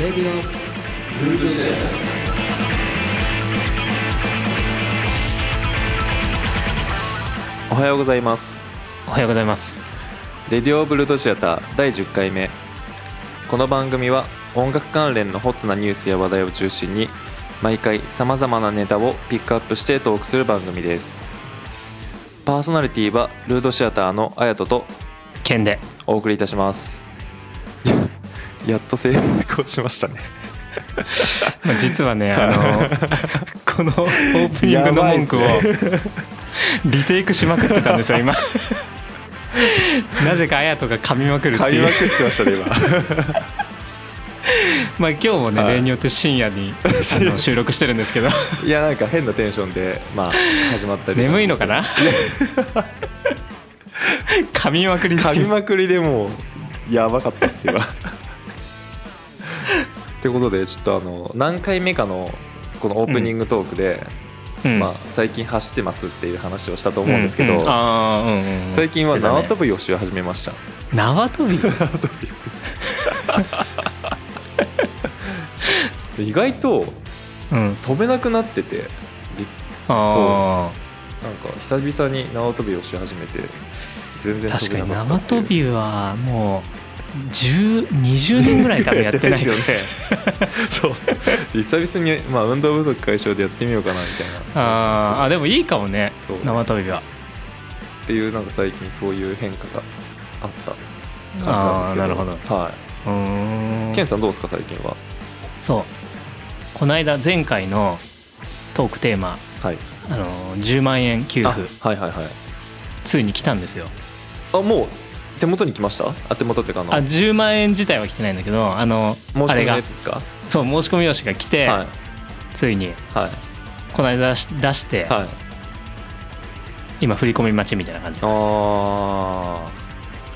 レディオ。ルートシェおはようございます。おはようございます。レディオブルートシアター第10回目。この番組は音楽関連のホットなニュースや話題を中心に毎回さまざまなネタをピックアップしてトークする番組です。パーソナリティはルードシアターのあやとと剣で。お送りいたします。ややっと成功しましたね。まあ実はねあの このオープニングの文句をリテイクしまくってたんですよ今。なぜかあやとが噛みまくるっていう。噛みまくってましたね今。まあ今日もねはい。例によって深夜にあの収録してるんですけど。いやなんか変なテンションでまあ始まったり眠いのかな？噛みまくり噛みまくりでもうやばかったっすよってことでちょっとあの何回目かのこのオープニングトークで、うん。まあ、最近走ってますっていう話をしたと思うんですけど、うんうんあーうんうんうん。最近は縄跳びをし始めました、縄跳び？縄跳びです。意外とうん飛べなくなっててびあなんか久々に縄跳びをし始めて全然ー確かに縄跳びはもう10 20年ぐらい多分やってない。ですよね。そうそう。で久々に、まあ、運動不足解消でやってみようかなみたいな。あーあでもいいかもねそう縄跳びは。っていうなんか最近そういう変化があった感じなんですけど。なるほど。はうーん。いケンさんどうですか最近は？そう。この間前回のトークテーマはい。あの10万円給あ付はいはいはい。ついに来たんですよ。あもう手元に来ました？あ手元ってかあのあ10万円自体は来てないんだけどあの申し込みのやつですか？そう申し込み用紙が来て、はい。ついにはい。この間出し出して、はい。今振り込み待ちみたいな感じあ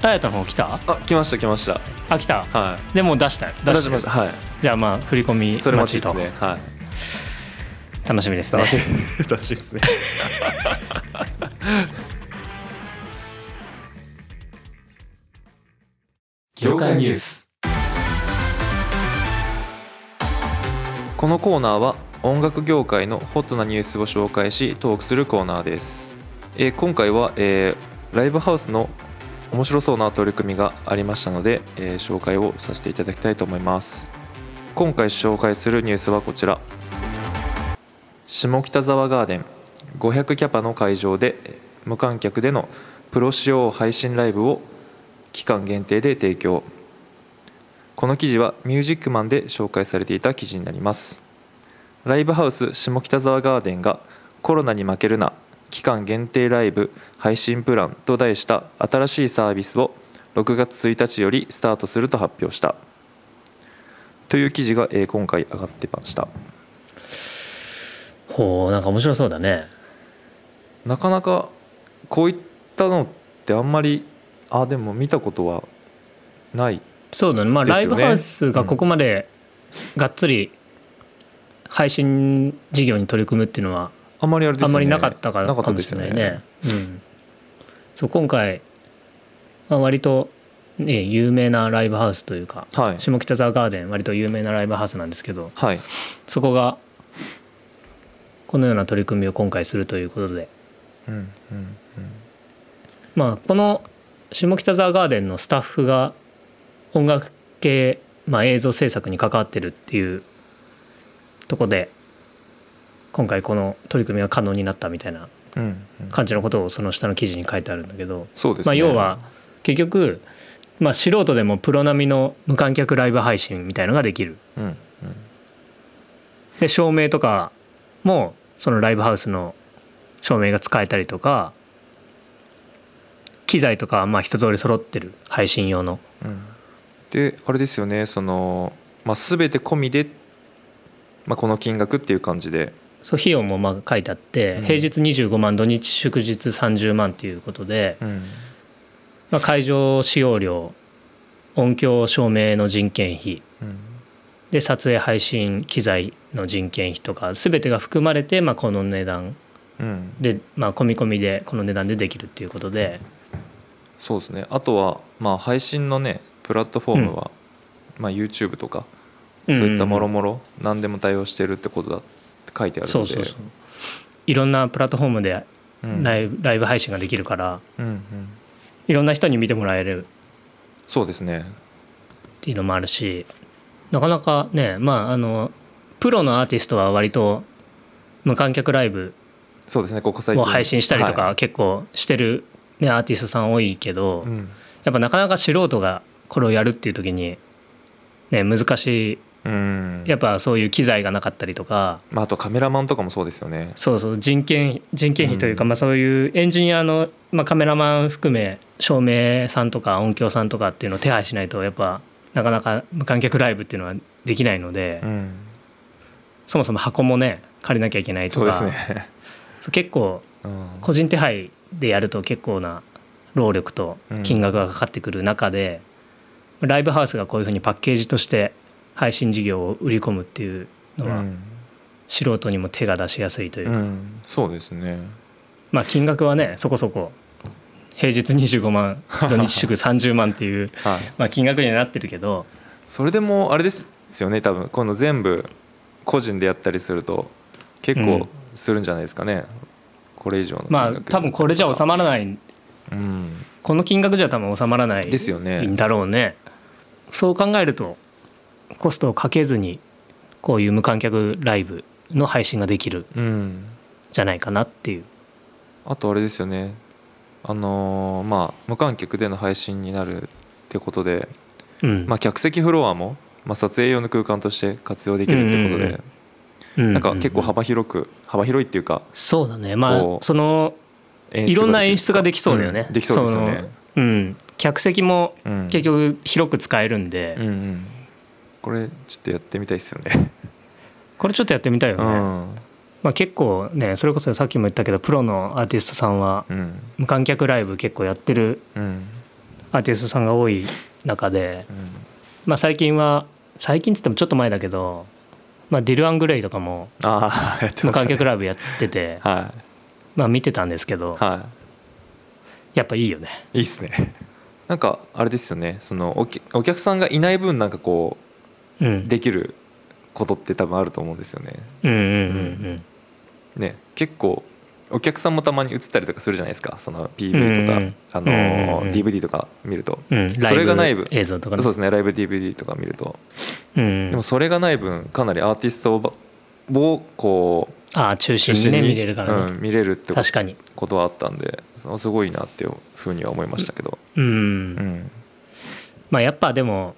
あやたの方来た？ーあ来ました来ました。あ来た？はでもう出したい出しましたはい。じゃあまあ振り込みそれ待ち待ちと、ですね。はい。楽しみですね。楽しい楽しいですね 業界ニュース。このコーナーは音楽業界のホットなニュースを紹介しトークするコーナーです、えー今回は、えーライブハウスの面白そうな取り組みがありましたので、えー紹介をさせていただきたいと思います。今回紹介するニュースはこちら。下北沢ガーデン500キャパの会場で無観客でのプロ仕様配信ライブを期間限定で提供。この記事はミュージックマンで紹介されていた記事になります。ライブハウス下北沢ガーデンがコロナに負けるな期間限定ライブ配信プランと題した新しいサービスを6月1日よりスタートすると発表した。という記事がえー今回上がってました。ほうなんか面白そうだね。なかなかこういったのってあんまりあでも見たことはない。そうだね。まあライブハウスがここまでがっつり配信事業に取り組むっていうのはあんまりあれですよね。あんまりなかったからなかもしれないね。うん、そう今回、まあ、割と、ね、有名なライブハウスというかはい。下北沢ガーデン割と有名なライブハウスなんですけどはい。そこがこのような取り組みを今回するということで、うんうん。まあ、この下北沢ガーデンのスタッフが音楽系、まあ、映像制作に関わってるっていうとこで今回この取り組みが可能になったみたいな感じのことをその下の記事に書いてあるんだけど、そうですね。まあ、要は結局、まあ、素人でもプロ並みの無観客ライブ配信みたいのができる。うんうん。で照明とかもそのライブハウスの照明が使えたりとか機材とかはまあ一通り揃ってる配信用の。うん。であれですよねその、まあ、全て込みで、まあ、この金額っていう感じで。そう費用もまあ書いてあって、うん。平日25万土日祝日30万っていうことで、うん。まあ、会場使用料音響照明の人件費うん。で撮影配信機材の人件費とか全てが含まれて、まあ、この値段うん。で、まあ、込み込みでこの値段でできるっていうことでそうですね。あとは、まあ、配信のねプラットフォームは、まあ、YouTube とかそういったうんもろもろ何でも対応してるってことだって書いてあるので。いろんなプラットフォームでうん。ライブ,、ライブ配信ができるからうんうん。いろんな人に見てもらえる。そうですね。っていうのもあるしなかなかねまああのプロのアーティストは割と無観客ライブそうですね。ここ最近。を配信したりとはか結構してる、ね、アーティストさん多いけど、いうんやっぱなかなか素人がこれをやるっていう時に、ね、難しい。うん。やっぱそういう機材がなかったりとか。まあ、あとカメラマンとかもそうですよね。そうそう。人件人件費というか、うん。まあ、そういうエンジニアの、まあ、カメラマン含め照明さんとか音響さんとかっていうのを手配しないとやっぱなかなか無観客ライブっていうのはできないので、うん。そもそも箱もね借りなきゃいけないとそうかですね。結構うん。個人手配でやると結構な労力と金額がかかってくる中で、ライブハウスがこういうふうにパッケージとして配信事業を売り込むっていうのは、うん。素人にも手が出しやすいというか、うん。そうですね。まあ金額はねそこそこ平日25万 土日祝30万っていうはい。まあ金額にはなってるけど。それでもあれですよね多分。この全部個人でやったりすると結構するんじゃないですかね、これ以上の金まあ額。多分これじゃ収まらない。うん。この金額じゃ多分収まらないですよね。んだろうね。そう考えるとコストをかけずにこういう無観客ライブの配信ができるんうん。じゃないかなっていう。あとあれですよね。あのーまあ無観客での配信になるってことで、うん。まあ、客席フロアも、まあ、撮影用の空間として活用できるってことで、うんうんなんか結構幅広く幅広いっていうかそうだね。まあそのいろんな演出ができそうだよね、んできそうですよね。うん。客席もうん。結局広く使えるんで、うんうん。これちょっとやってみたいですよね。これちょっとやってみたいよね、うん。まあ、結構ねそれこそさっきも言ったけどプロのアーティストさんはうん。無観客ライブ結構やってるうん。アーティストさんが多い中で、うん。まあ、最近は最近っつってもちょっと前だけど、まあ、ディル・アングレイとかも無観客ライブやってて、はまあ、見てたんですけどい。はやっぱいいよね。いいいっすね。なんかあれですよね。そのお客さんがいない分なんかこうん。うできることって多分あると思うんですよね。うんうんうん。ね結構お客さんもたまに映ったりとかするじゃないですか。その PV とか、うんうんあのーうんうん DVD とか見ると、うん。うんそれがない分。映像とかね。そうですね。ライブ DVD とか見ると、うんでもそれがない分かなりアーティストををこうああ中心にね見れるからね、うん、見れるってこ確かに。ことはあったんでそすごいなっていうふうには思いましたけど、うん、うん。まあやっぱでも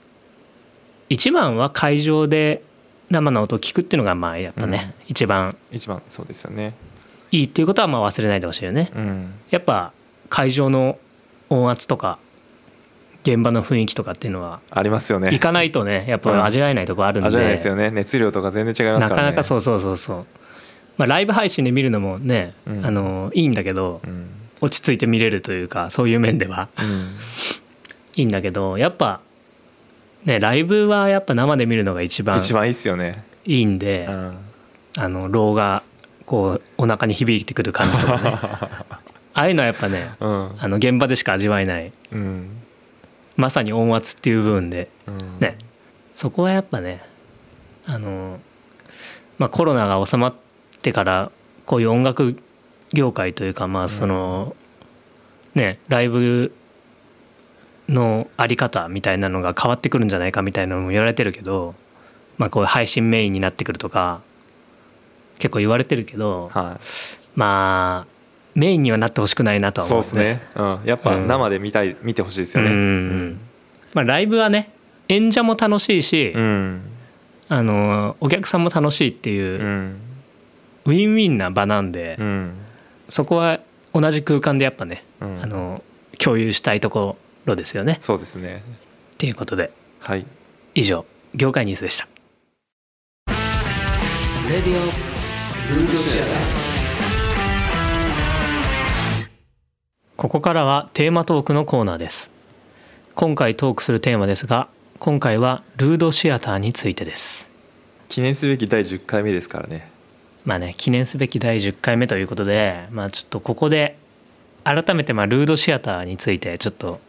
一番は会場で生の音を聞くっていうのがまあやっぱね、一番。一番そうですよね、いいっていうことはまあ忘れないでほしいよね。うん。やっぱ会場の音圧とか現場の雰囲気とかっていうのはありますよね。行かないとねやっぱ味わえないとこあるんで、味わえないですよね。熱量とか全然違いますなからね。かなかそうそうそうそう、まあ、ライブ配信で見るのもね、うん。あのいいんだけどうん、落ち着いて見れるというかそういう面では。うん、いいんだけどやっぱねライブはやっぱ生で見るのが一番一番いいっすよね、いいんで、うん、あのローがこうお腹に響いてくる感じとかね。ああいうのはやっぱねうん。あの現場でしか味わえない。うん。まさに音圧っていう部分で。うん。ね。そこはやっぱねあの、まあ、コロナが収まってからこういう音楽業界というかまあその、ねライブのあり方みたいなのが変わってくるんじゃないかみたいなのも言われてるけど、まあ、こういう配信メインになってくるとか結構言われてるけどはまあメインにはなってほしくないなとい、はそう思うね。ですね、うん、やっぱうん。生で見たい見てほしいですよね。うんうんまあ、ライブはね演者も楽しいし、うん。あのお客さんも楽しいっていう、うん。ウィンウィンな場なんで、うん。そこは同じ空間でやっぱね、うん。あの共有したいところですよね。そうですね。っていうことではい。以上業界ニュースでした。レディオルートシアターここからはテーマトークのコーナーです。今回トークするテーマですが今回はルードシアターについてです。記念すべき第10回目ですからねまあね記念すべき第10回目ということでまあちょっとここで改めてまあルードシアターについてちょっと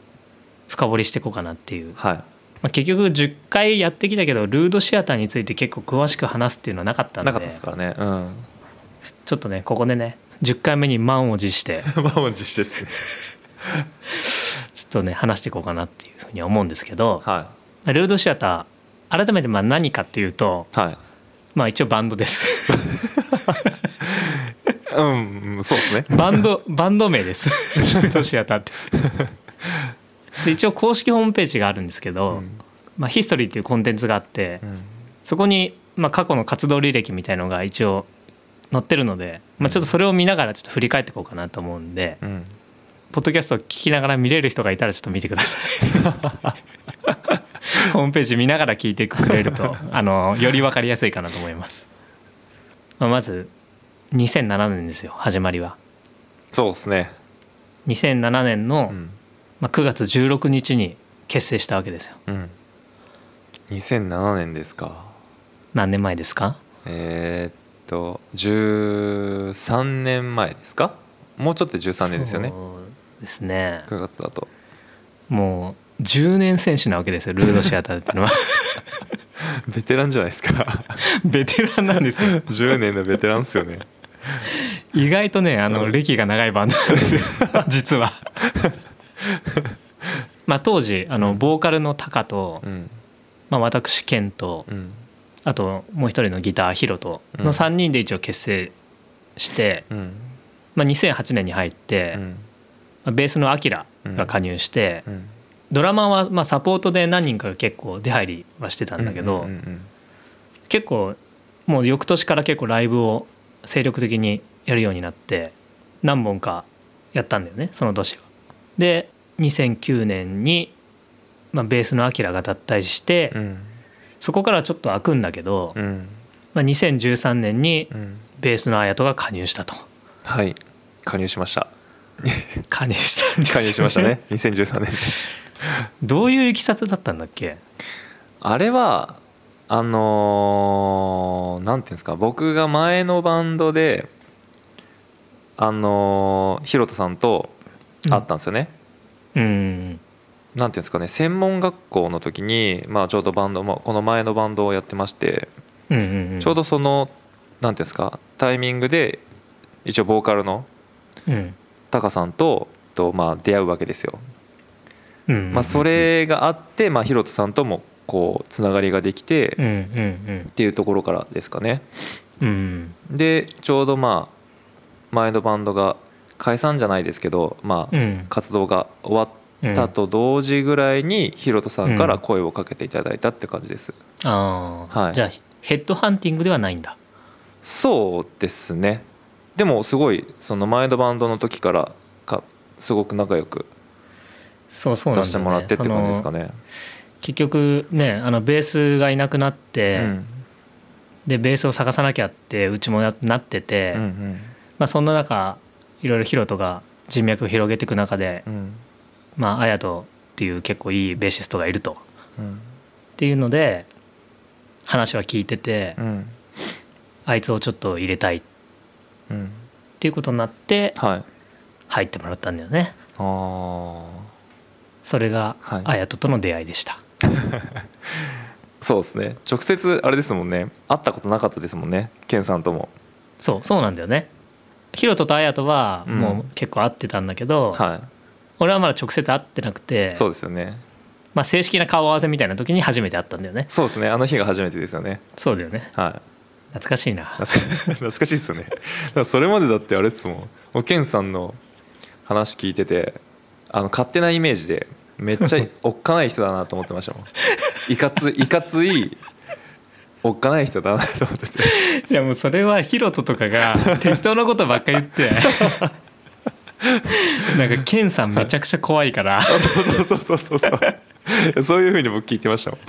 深掘りしていこうかなっていうはいまあ、結局10回やってきたけどルードシアターについて結構詳しく話すっていうのはなかったんで。なかったですからね。うん。ちょっとねここでね10回目に満を持して。満を持してですね。ちょっとね話していこうかなっていうふうに思うんですけど。はルードシアター改めてまあ何かっていうといはい。まあ一応バンドです。うんうんそうですね。バンドバンド名です。ルードシアターって。で 一応公式ホームページがあるんですけど、うん。まあ、ヒストリーっていうコンテンツがあってうん。そこにまあ過去の活動履歴みたいのが一応載ってるので、まあ、ちょっとそれを見ながらちょっと振り返っていこうかなと思うんでうん。ポッドキャストを聞きながら見れる人がいたらちょっと見てください。ホームページ見ながら聞いてくれると あのより分かりやすいかなと思います、まあ、まず2007年ですよ始まりは。そうですね。2007年の、うんまあ、9月16日に結成したわけですよ。うん。2007年ですか。何年前ですか？えーっと13年前ですか？もうちょっとで13年ですよね。ですね。9月だと。もう10年選手なわけですよルードシアターっていうのは。ベテランじゃないですか。ベテランなんですよ。10年のベテランですよね。意外とねあの歴が長いバンドなんですよ実は まあ当時あのボーカルのタカと、うん。まあ、私ケンとうん。あともう一人のギターヒロトうん。の3人で一応結成して、うん。まあ、2008年に入って、うん。まあベースのアキラが加入して、うん。ドラマーはまあサポートで何人かが結構出入りはしてたんだけど、結構もう翌年から結構ライブを精力的にやるようになって何本かやったんだよねその年は。で2009年に、まあ、ベースのアキラが脱退して、うん。そこからちょっと開くんだけど、うん。まあ、2013年にうん。ベースのアヤトが加入したと。はい。加入しました。加入したんですよ加入しましたね。2013年どういういきさつだったんだっけ？あれはあのーなんていうんですか。僕が前のバンドであのーヒロトさんと会ったんですよね、うん。なんていうんですかね専門学校の時に、まあ、ちょうどバンド、まあ、この前のバンドをやってまして、うんうんうん。ちょうどそのなんていうんですかタイミングで一応ボーカルのうん。タカさんとと、まあ、出会うわけですよ。うんうんうんまあ、それがあって、まあ、ヒロトさんともこうつながりができてうんうんっていうところからですかね。うんうん。でちょうどまあ前のバンドが解散じゃないですけど、まあうん。活動が終わったと同時ぐらいにヒロトさんから声をかけていただいたって感じです。ああ、はい。じゃあヘッドハンティングではないんだ。そうですね。でもすごいその前のバンドの時からかすごく仲良くそうそうさせてもらってって感じですかね。結局ねあのベースがいなくなって、うん。でベースを探さなきゃってうちもななってて、うんうん。まあ、そんな中いろいろヒロトが人脈を広げていく中で、うん。まあ、アヤトっていう結構いいベーシストがいると。っうん。ていうので話は聞いてて、うん。あいつをちょっと入れたい。っうん。ていうことになってはい。入ってもらったんだよね。あー。それがはい。アヤトとの出会いでした、そうですね。直接あれですもんね。会ったことなかったですもんね。ケンさんとも。そうそうなんだよねヒロトとアヤトはもう結構会ってたんだけど、は俺はまだ直接会ってなくていそうですよね。まあ、正式な顔合わせみたいな時に初めて会ったんだよね。そうですね。あの日が初めてですよね。そうだよね。はい。懐かしいな。懐かしいですよね。それまでだってあれですもん。もうケンさんの話聞いててあの勝手なイメージでめっちゃおっかない人だなと思ってましたもん。いかついかついおっかない人だなと思ってて。いやもうそれはヒロトとかが 適当なことばっかり言って。なんかケンさんめちゃくちゃ怖いから。そうそうそうそうそうそう。そういうふうに僕聞いてましたもん。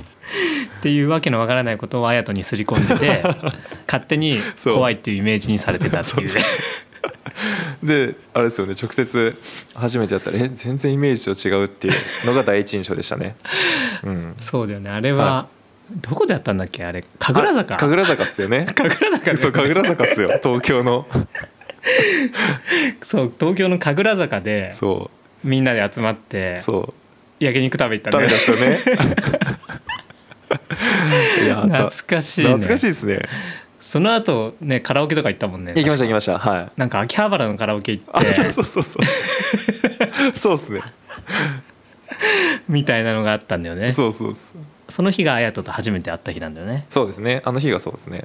ていうわけのわからないことをアヤトにすり込んでて勝手に怖いっていうイメージにされてたっていう。そうであれですよね直接初めてやったらえ全然イメージと違うっていうのが第一印象でしたね。うん。そうだよね。あれは、はどこでやったんだっけ？あれ神楽坂？あ神楽坂っすよね。神楽坂ねそう神楽坂っすよ。東京の。そう東京の神楽坂でそみんなで集まってう。そ焼肉食べ行ったね。ダメですよね。いや懐かしいね。懐かしいですね。その後ねカラオケとか行ったもんね行きました行きました。はい。なんか秋葉原のカラオケ行あってそうそうそうそう。そうですね。みたいなのがあったんだよね。そうそうそうその日が綾人と初めて会った日なんだよね。そうですね。あの日がそうですね。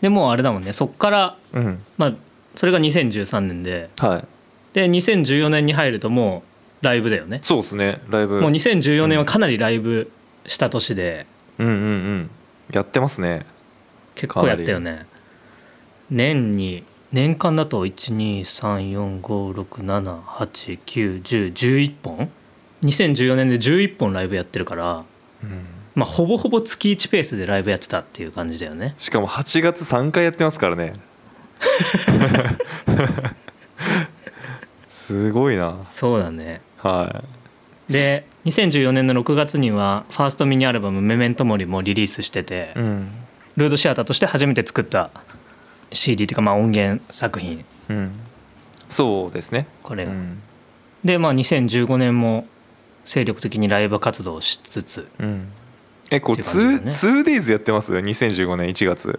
でもうあれだもんね。そっからうん。まあそれが2013年ではい。で2014年に入るともうライブだよね。そうですね。ライブ。もう2014年はかなりライブした年で。うんうんうん。やってますね。結構やったよね。年に年間だと1234567891011本2014年で11本ライブやってるから。うんまあほぼほぼ月1ペースでライブやってたっていう感じだよね。しかも8月3回やってますからね。すごいな。そうだね。はで2014年の6月にはファーストミニアルバム「メメントモリ」もリリースしてて、いうん。ルードシアターとして初めて作った CD っていうかまあ音源作品。うん。そうですね。これが、うん。でまあ2015年も精力的にライブ活動をしつつうんえこう感じだ 2, ね。2days やってます？2015年1月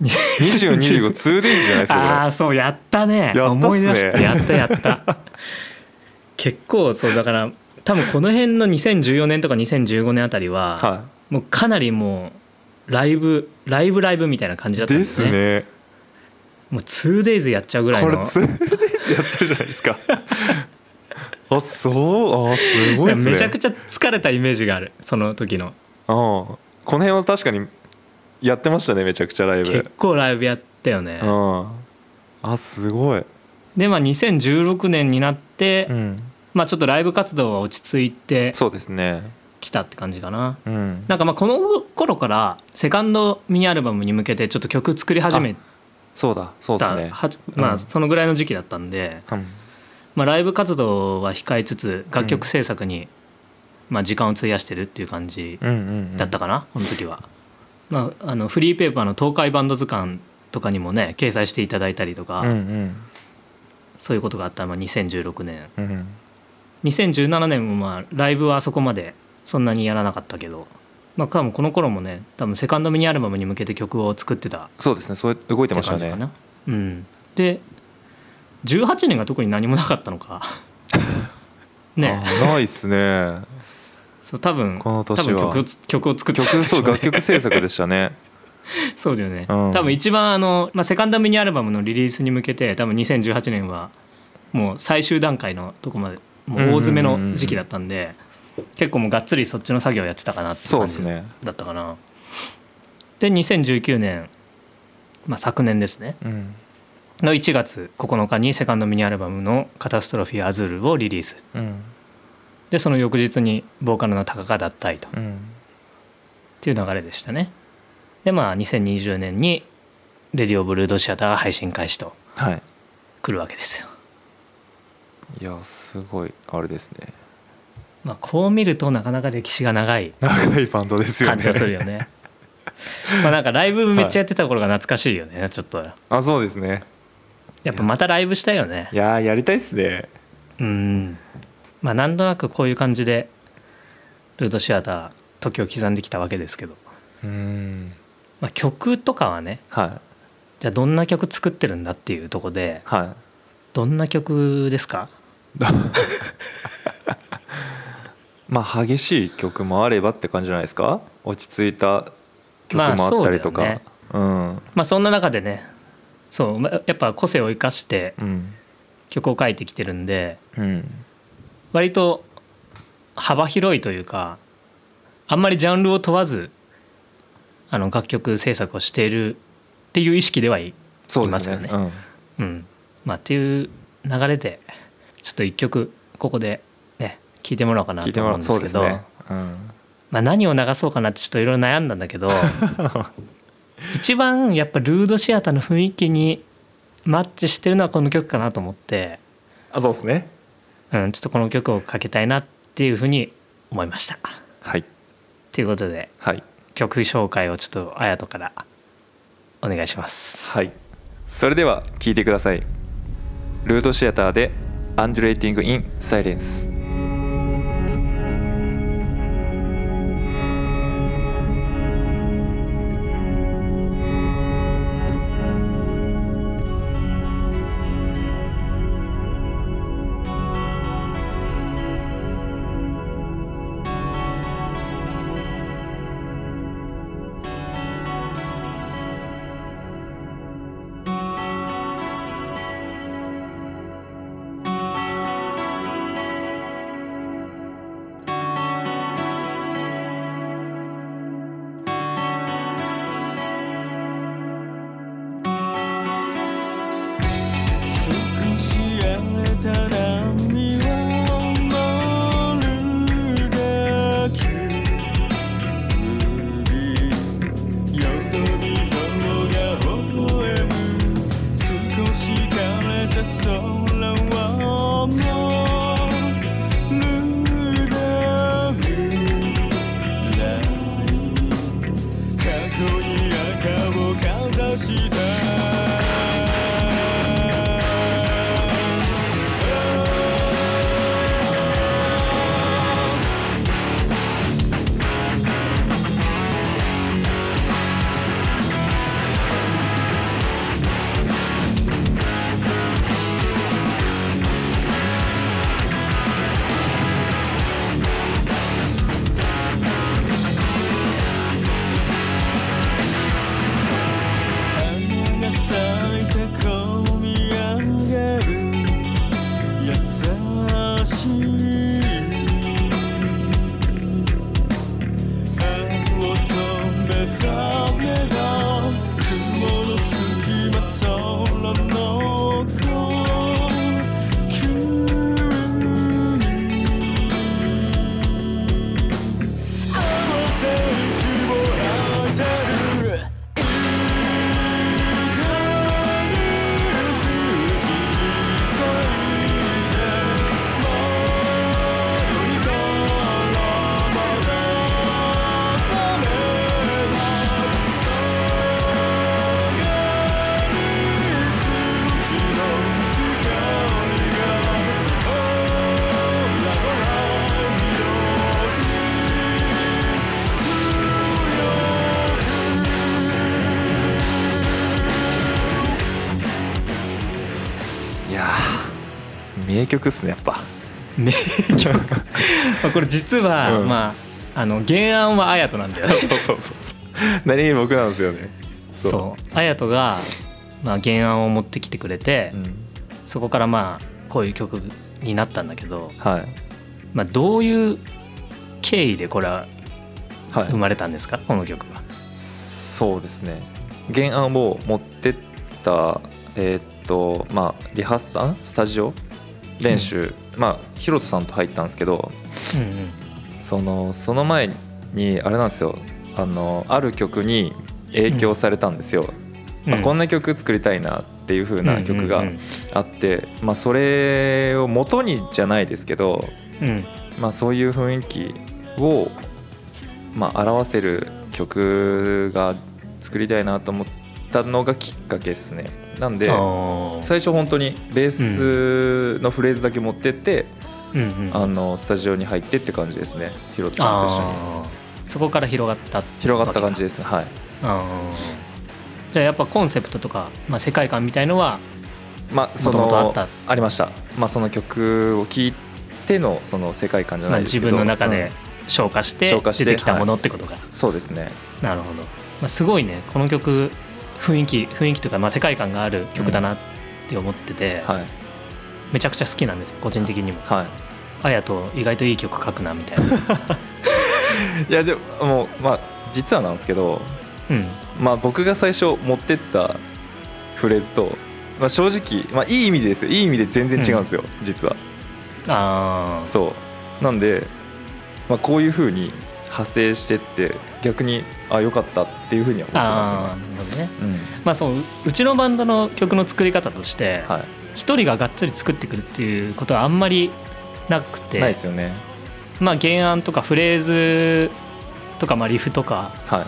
24252days じゃないですかああそうやったね。やったっすね。思い出したやったやった。結構そうだから多分この辺の2014年とか2015年あたりは、はもうかなりもうライブライブライブみたいな感じだっいでたんですね。すね。もう 2days やっちゃうぐらいこれの 2days やってるじゃないですか。あそうあすごいね。めちゃくちゃ疲れたイメージがあるその時のこの辺は確かにやってましたねめちゃくちゃライブ。結構ライブやったよね。うん。あすごい。でまあ2016年になって、うん。まあちょっとライブ活動は落ち着いてそうですね。きたって感じかな。うん。なんかまあこの頃からセカンドミニアルバムに向けてちょっと曲作り始めそうだそうですた、ね。はまうん。あそのぐらいの時期だったんで、うん。まあ、ライブ活動は控えつつ楽曲制作にまあ時間を費やしてるっていう感じだったかな、この時は。まあ、あのフリーペーパーの東海バンド図鑑とかにもね掲載していただいたりとか、うんうん。そういうことがあった、まあ、2016年。うん2017年もまあライブはそこまでそんなにやらなかったけど、まあ、多分この頃もね多分セカンドミニアルバムに向けて曲を作ってたそうですねそう動いてましたね。うん、で18年が特に何もなかったのか。ね。あないっすねそう多分この多年は。分曲曲を作ってた曲そう楽曲制作でしたね。そうだよね、うん。多分一番あの、まあ、セカンドミニアルバムのリリースに向けて多分2018年はもう最終段階のとこまでもう大詰めの時期だったんで、結構もうがっつりそっちの作業やってたかなっていう感じそうですね。だったかな。で2019年、まあ、昨年ですね。うん。の1月9日にセカンドミニアルバムの「カタストロフィー・アズール」をリリース。うんでその翌日にボーカルの高川脱退と。っうん。ていう流れでしたね。でまあ2020年に「レディオブルードシアター」が配信開始とはい。来るわけですよ。いやすごいあれですね。まあこう見るとなかなか歴史が長い長いバンドですよね。感じがするよね。まあなんかライブめっちゃやってた頃が懐かしいよねちょっと。あそうですね。やっぱまたライブしたいよね。いやーやりたいっすね。うんまあなんとなくこういう感じでルードシアター時を刻んできたわけですけど、うん。まあ、曲とかはねはい。じゃあどんな曲作ってるんだっていうとこではい。どんな曲ですか？まあ激しい曲もあればって感じじゃないですか？落ち着いた曲もあったりとか、まあうん。まあそんな中でねそうまあやっぱ個性を生かしてうん。曲を書いてきてるんでうん割と幅広いというかあんまりジャンルを問わずあの楽曲制作をしているっていう意識ではいますようん。まあっていう流れでちょっと一曲ここでね聴いてもらおうかうん、なと思うんですけど。そうん、まあ、何を流そうかなってちょっといろいろ悩んだんだけど 一番やっぱルードシアターの雰囲気にマッチしてるのはこの曲かなと思って、あそうですねうん、ちょっとこの曲をかけたいなっていうふうに思いました。はい。ということではい。曲紹介をちょっと綾人からお願いします。はい。それでは聴いてください。ルードシアターで「アンドレーティング・イン・サイレンス」「名曲っすねやっぱ。名曲。ま あこれ実は、うん。まああの原案は綾人なんだよね。そうそうそうそう。何気に僕なんですよね。そう。そう。綾人が、まあ、原案を持ってきてくれて、うん。そこからまあこういう曲になったんだけど、はい。まあ、どういう経緯でこれははい。生まれたんですか、この曲は。そうですね。原案を持ってったえーっとまあリハーサルスタジオ練習、まあヒロトさんと入ったんですけどうんうんそのその前にあれなんですよ。あのある曲に影響されたんですよ、まあ、こんな曲作りたいなっていう風な曲がうんうん。あって、まあ、それを元にじゃないですけど、うん。うんまあ、そういう雰囲気を、まあ、表せる曲が作りたいなと思ったのがきっかけですねなんで最初本当にベースのフレーズだけ持ってって、うんうん。あのスタジオに入ってって感じですね。ヒロトさんと一緒に。そこから広がった広がった感じでですね。はい。じゃあやっぱコンセプトとか、まあ、世界観みたいのはまあそのありました。まあその曲を聴いてのその世界観じゃないですけど。分の中でうん。消化して出てきたものってことが、そうですね。なるほど、まあ、すごいね。この曲雰囲気雰囲気というか、まあ、世界観がある曲だなって思ってて、はい。めちゃくちゃ好きなんですよ個人的にも。はい。綾と意外といい曲書くなみたいな。いやでももうまあ実はなんですけどうん。まあ僕が最初持ってったフレーズと、まあ、正直、まあ、いい意味でですよ。いい意味で全然違うんですよ、実は。ああそう。なんで、まあ、こういうふうに派生してって逆にあ良かったっていうふうには思ってあまーなるほどね。すよね、まあそううちのバンドの曲の作り方としてうん、はい。一人ががっつり作ってくるっていうことはあんまりなくてないですよね。まあ原案とかフレーズとかまあリフとかはい。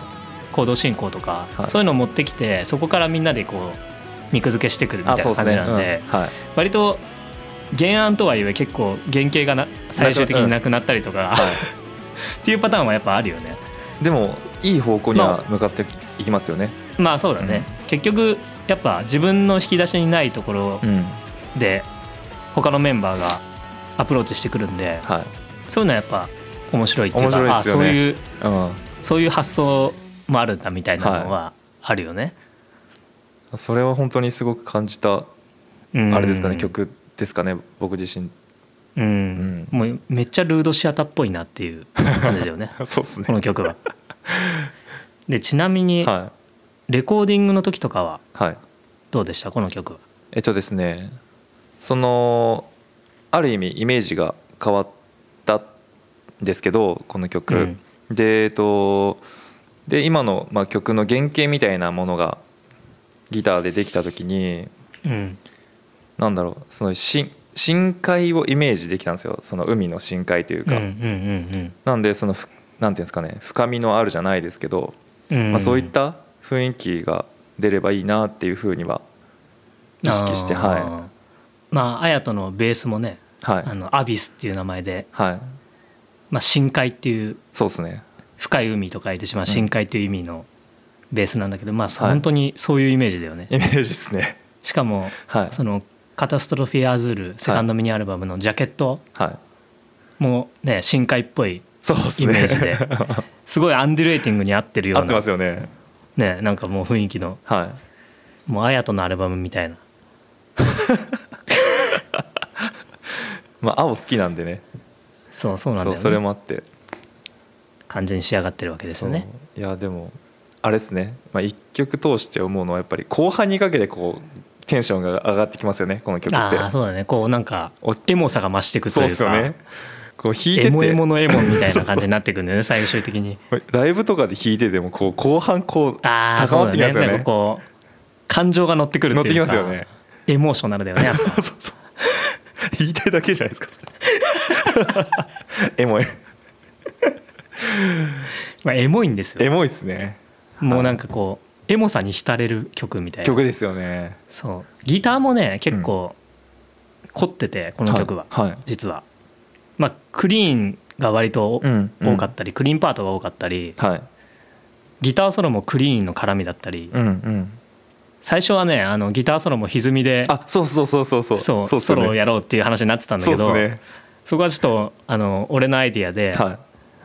コード進行とか、はい。そういうのを持ってきてそこからみんなでこう肉付けしてくるみたいな感じなんでうん。はい。割と原案とはいえ結構原型がな最終的になくなったりとか、はっていうパターンはやっぱあるよね。い、でもいい方向には向かっていきますよね、まあそうだね、結局やっぱ自分の引き出しにないところうん。で他のメンバーがアプローチしてくるんではい。そういうのはやっぱ面白いっていうかね。あそういううん。そういう発想もあるんだみたいなのはあるよね、それは本当にすごく感じたうん。あれですかね、曲ですかね僕自身うん、もうめっちゃルードシアターっぽいなっていう感じだよね。そうですね。この曲は。でちなみにはレコーディングの時とかはいはい。どうでした？この曲は。えっとですねそのある意味イメージが変わったんですけどこの曲、うん。でえっとで今の、まあ、曲の原型みたいなものがギターでできた時にうん。なんだろうその深深海をイメージできたんですよ。その海の深海というか、うんうんなんでそのふなんていうんですかね。深みのあるじゃないですけど、うん。うんまあ、そういった雰囲気が出ればいいなっていうふうには意識してはまあ綾人のベースもねいはい。あのアビスっていう名前で、はい。まあ、深海っていうそうですね。深い海と書いてしまう深海という意味のベースなんだけど、まあはい。本当にそういうイメージだよね。イメージですね。しかもはい。その「カタストロフィー・アズール」セカンドミニアルバムのジャケットはい。もね深海っぽいイメージで。すごいアンデュレーティングに合ってるよ合ってうなますよね。ねなんかもう雰囲気の。はい。もう綾人のアルバムみたいな。まあ青好きなんでね。そうそうなんだよ、ね、それもあって。感じに仕上がってるわけですよね。いやでもあれですね、まあ、一曲通して思うのはやっぱり後半にかけてこうテンションが上がってきますよねこの曲って。ああそうだね。こうなんかおエモさが増していくとそういうかですよね。こう弾いてて。エモエモのエモみたいな 感じになっていくんだよね最終的に。ライブとかで弾いててもこう後半こう高まってきますよね。なんかこう感情が乗ってくる乗ってっていうかきますよね。エモーショナルだよねそうそう言いたいだけじゃないですか。エモい。まあエモいんですよ。エモいっすね。もうなんかこうエモさに浸れる曲みたいな。曲ですよね。そう。ギターもね結構凝っててこの曲は、はいはい。実は。まあクリーンが割とうん多かったり、クリーンパートが多かったりはい。ギターソロもクリーンの絡みだったり、うんうん。最初はねあのギターソロも歪みであそうそうそうそうそう。そうね。ソロをやろうっていう話になってたんだけどね。そこはちょっとあの俺のアイディアで、はい。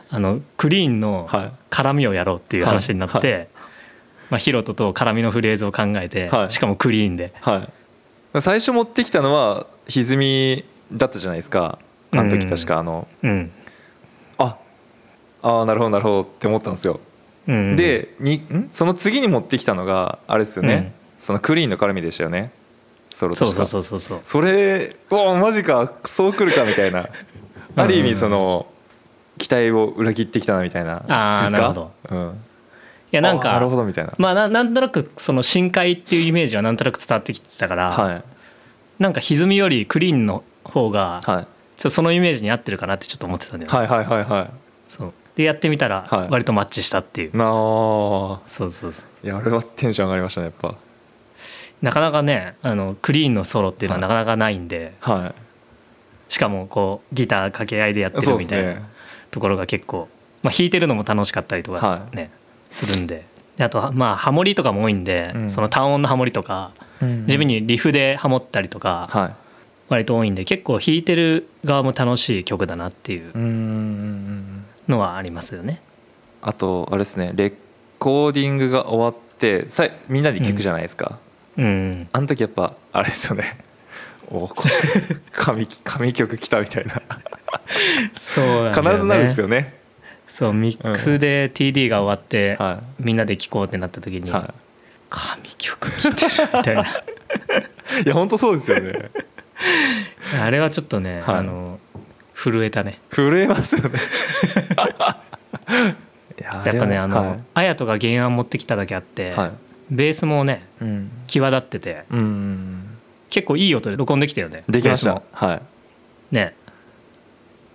あのクリーンのはい。絡みをやろうっていう話になって、はいまあ、ヒロトと絡みのフレーズを考えて、はい。しかもクリーンで。はい。最初持ってきたのは歪みだったじゃないですか。あの時確かあの、うん、ああーなるほどなるほどって思ったんですよ、うん、でにん？その次に持ってきたのがあれですよね、うん。そのクリーンの絡みでしたよね。ソロとそうそうそうそうそう。それうわマジかそうくるかみたいな。ある意味その期待を裏切ってきたなみたいな。あーですか？なるほど。うん、いやなんかなるほどみたいな、まあななんとなくその深海っていうイメージはなんとなく伝わってきてたから、はい。なんか歪みよりクリーンの方がはい。とそのイメージに合ってるかなってちょっと思ってたんだよね、はいはいはいはそう。でやってみたらはい。割とマッチしたっていう、いなあ。そうそうそう。いやあれはテンション上がりましたねやっぱ。なかなかねあのクリーンのソロっていうのはなかなかないんで、はしかもこうギター掛け合いでやってるみたいなね。ところが結構、まあ、弾いてるのも楽しかったりとかはい。ね、するんで。であとはまあハモリとかも多いんで、うん。その単音のハモリとか自分にリフでハモったりとかはい。割と多いんで結構弾いてる側も楽しい曲だなっていううんうんうんのはありますよね。あとあれですねレコーディングが終わってさいみんなで聞くじゃないですか、うん、あの時やっぱあれですよね。おこ 神神曲来たみたいな。そう必ずなるんですよねそうミックスで TD が終わって、はみんなで聴こうってなった時に、い、は神曲来てるみたいな。い、いや本当そうですよね。あれはちょっとね、はい。あの震えたね。震えますよね。い ややっぱねあの、はい。綾人が原案持ってきただけあって、はい。ベースもねうん。際立っててうん。うん結構いい音で録音できたよねできました。はい、ね。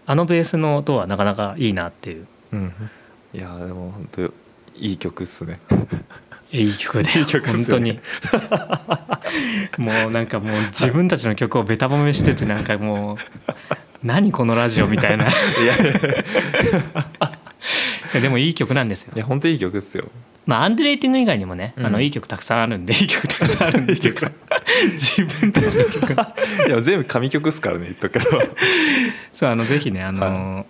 あのベースの音はなかなかいいなっていううん、いやでも本当いい曲っすね。いい曲でいい曲ね。本当に。もうなんかもう自分たちの曲をベタ褒めしててなんかもう何このラジオみたいな。でもいい曲なんですよ。や本当いい曲っすよ。まあアンデレーティング以外にもね、うん。あのいい曲たくさんあるんでいい曲たくさんあるんで。自分たちの曲。いや全部神曲っすからね言っとくけど、そうあのぜひねあの、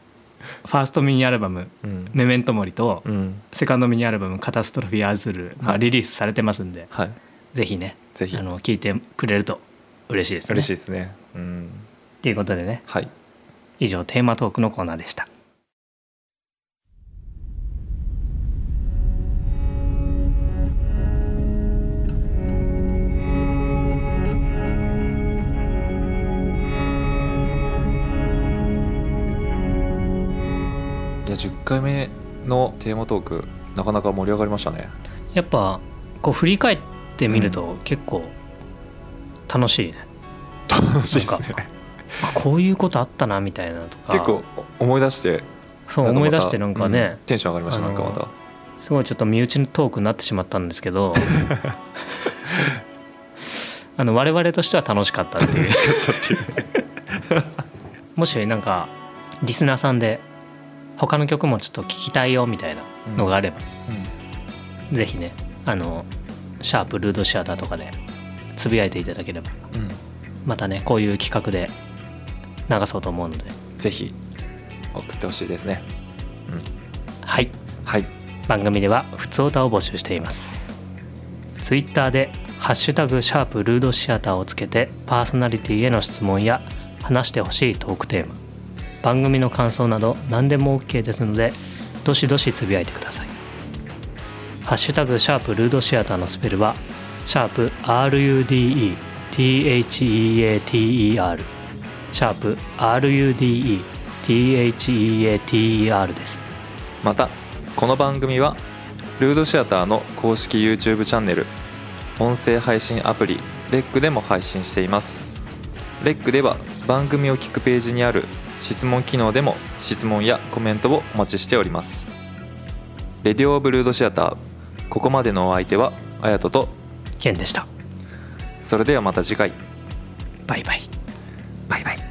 ファーストミニアルバムうん「メメントモリ」とうん、セカンドミニアルバム「カタストロフィーアズル」まあ、はいリリースされてますんで、はいぜひねぜひあの聞いてくれると嬉しいですね。嬉しいですねうんということでねはい以上テーマトークのコーナーでした。回目のテーマトークなかなか盛り上がりましたね。やっぱこう振り返ってみると結構楽しいね、楽しいですね。あこういうことあったなみたいなのとか。結構思い出してそう思い出してなんかね、うんテンション上がりましたなんかまた。すごいちょっと身内のトークになってしまったんですけど あの我々としては楽しかったっていう。嬉しかったっていうね。もしなんかリスナーさんで他の曲もちょっと聞きたいよみたいなのがあれば、ぜひねあのシャープルードシアターとかでつぶやいていただければうん、うんまたねこういう企画で流そうと思うので。ぜひ送ってほしいですね。はい。はい。番組では普通歌を募集しています。ツイッターで「ハッシュタグシャープルードシアター」をつけてパーソナリティへの質問や話してほしいトークテーマ番組の感想など何でも OK ですのでどしどしつぶやいてください。ハッシュタグシャープルードシアターのスペルはシャープ RUDETHEATER シャープ RUDETHEATER ですまたこの番組はルードシアターの公式 YouTube チャンネル音声配信アプリレックでも配信していますレックでは番組を聞くページにある質問機能でも質問やコメントをお待ちしております。レディオオブルードシアターここまでのお相手はあやととケンでした。それではまた次回。バイバイ。バイバイ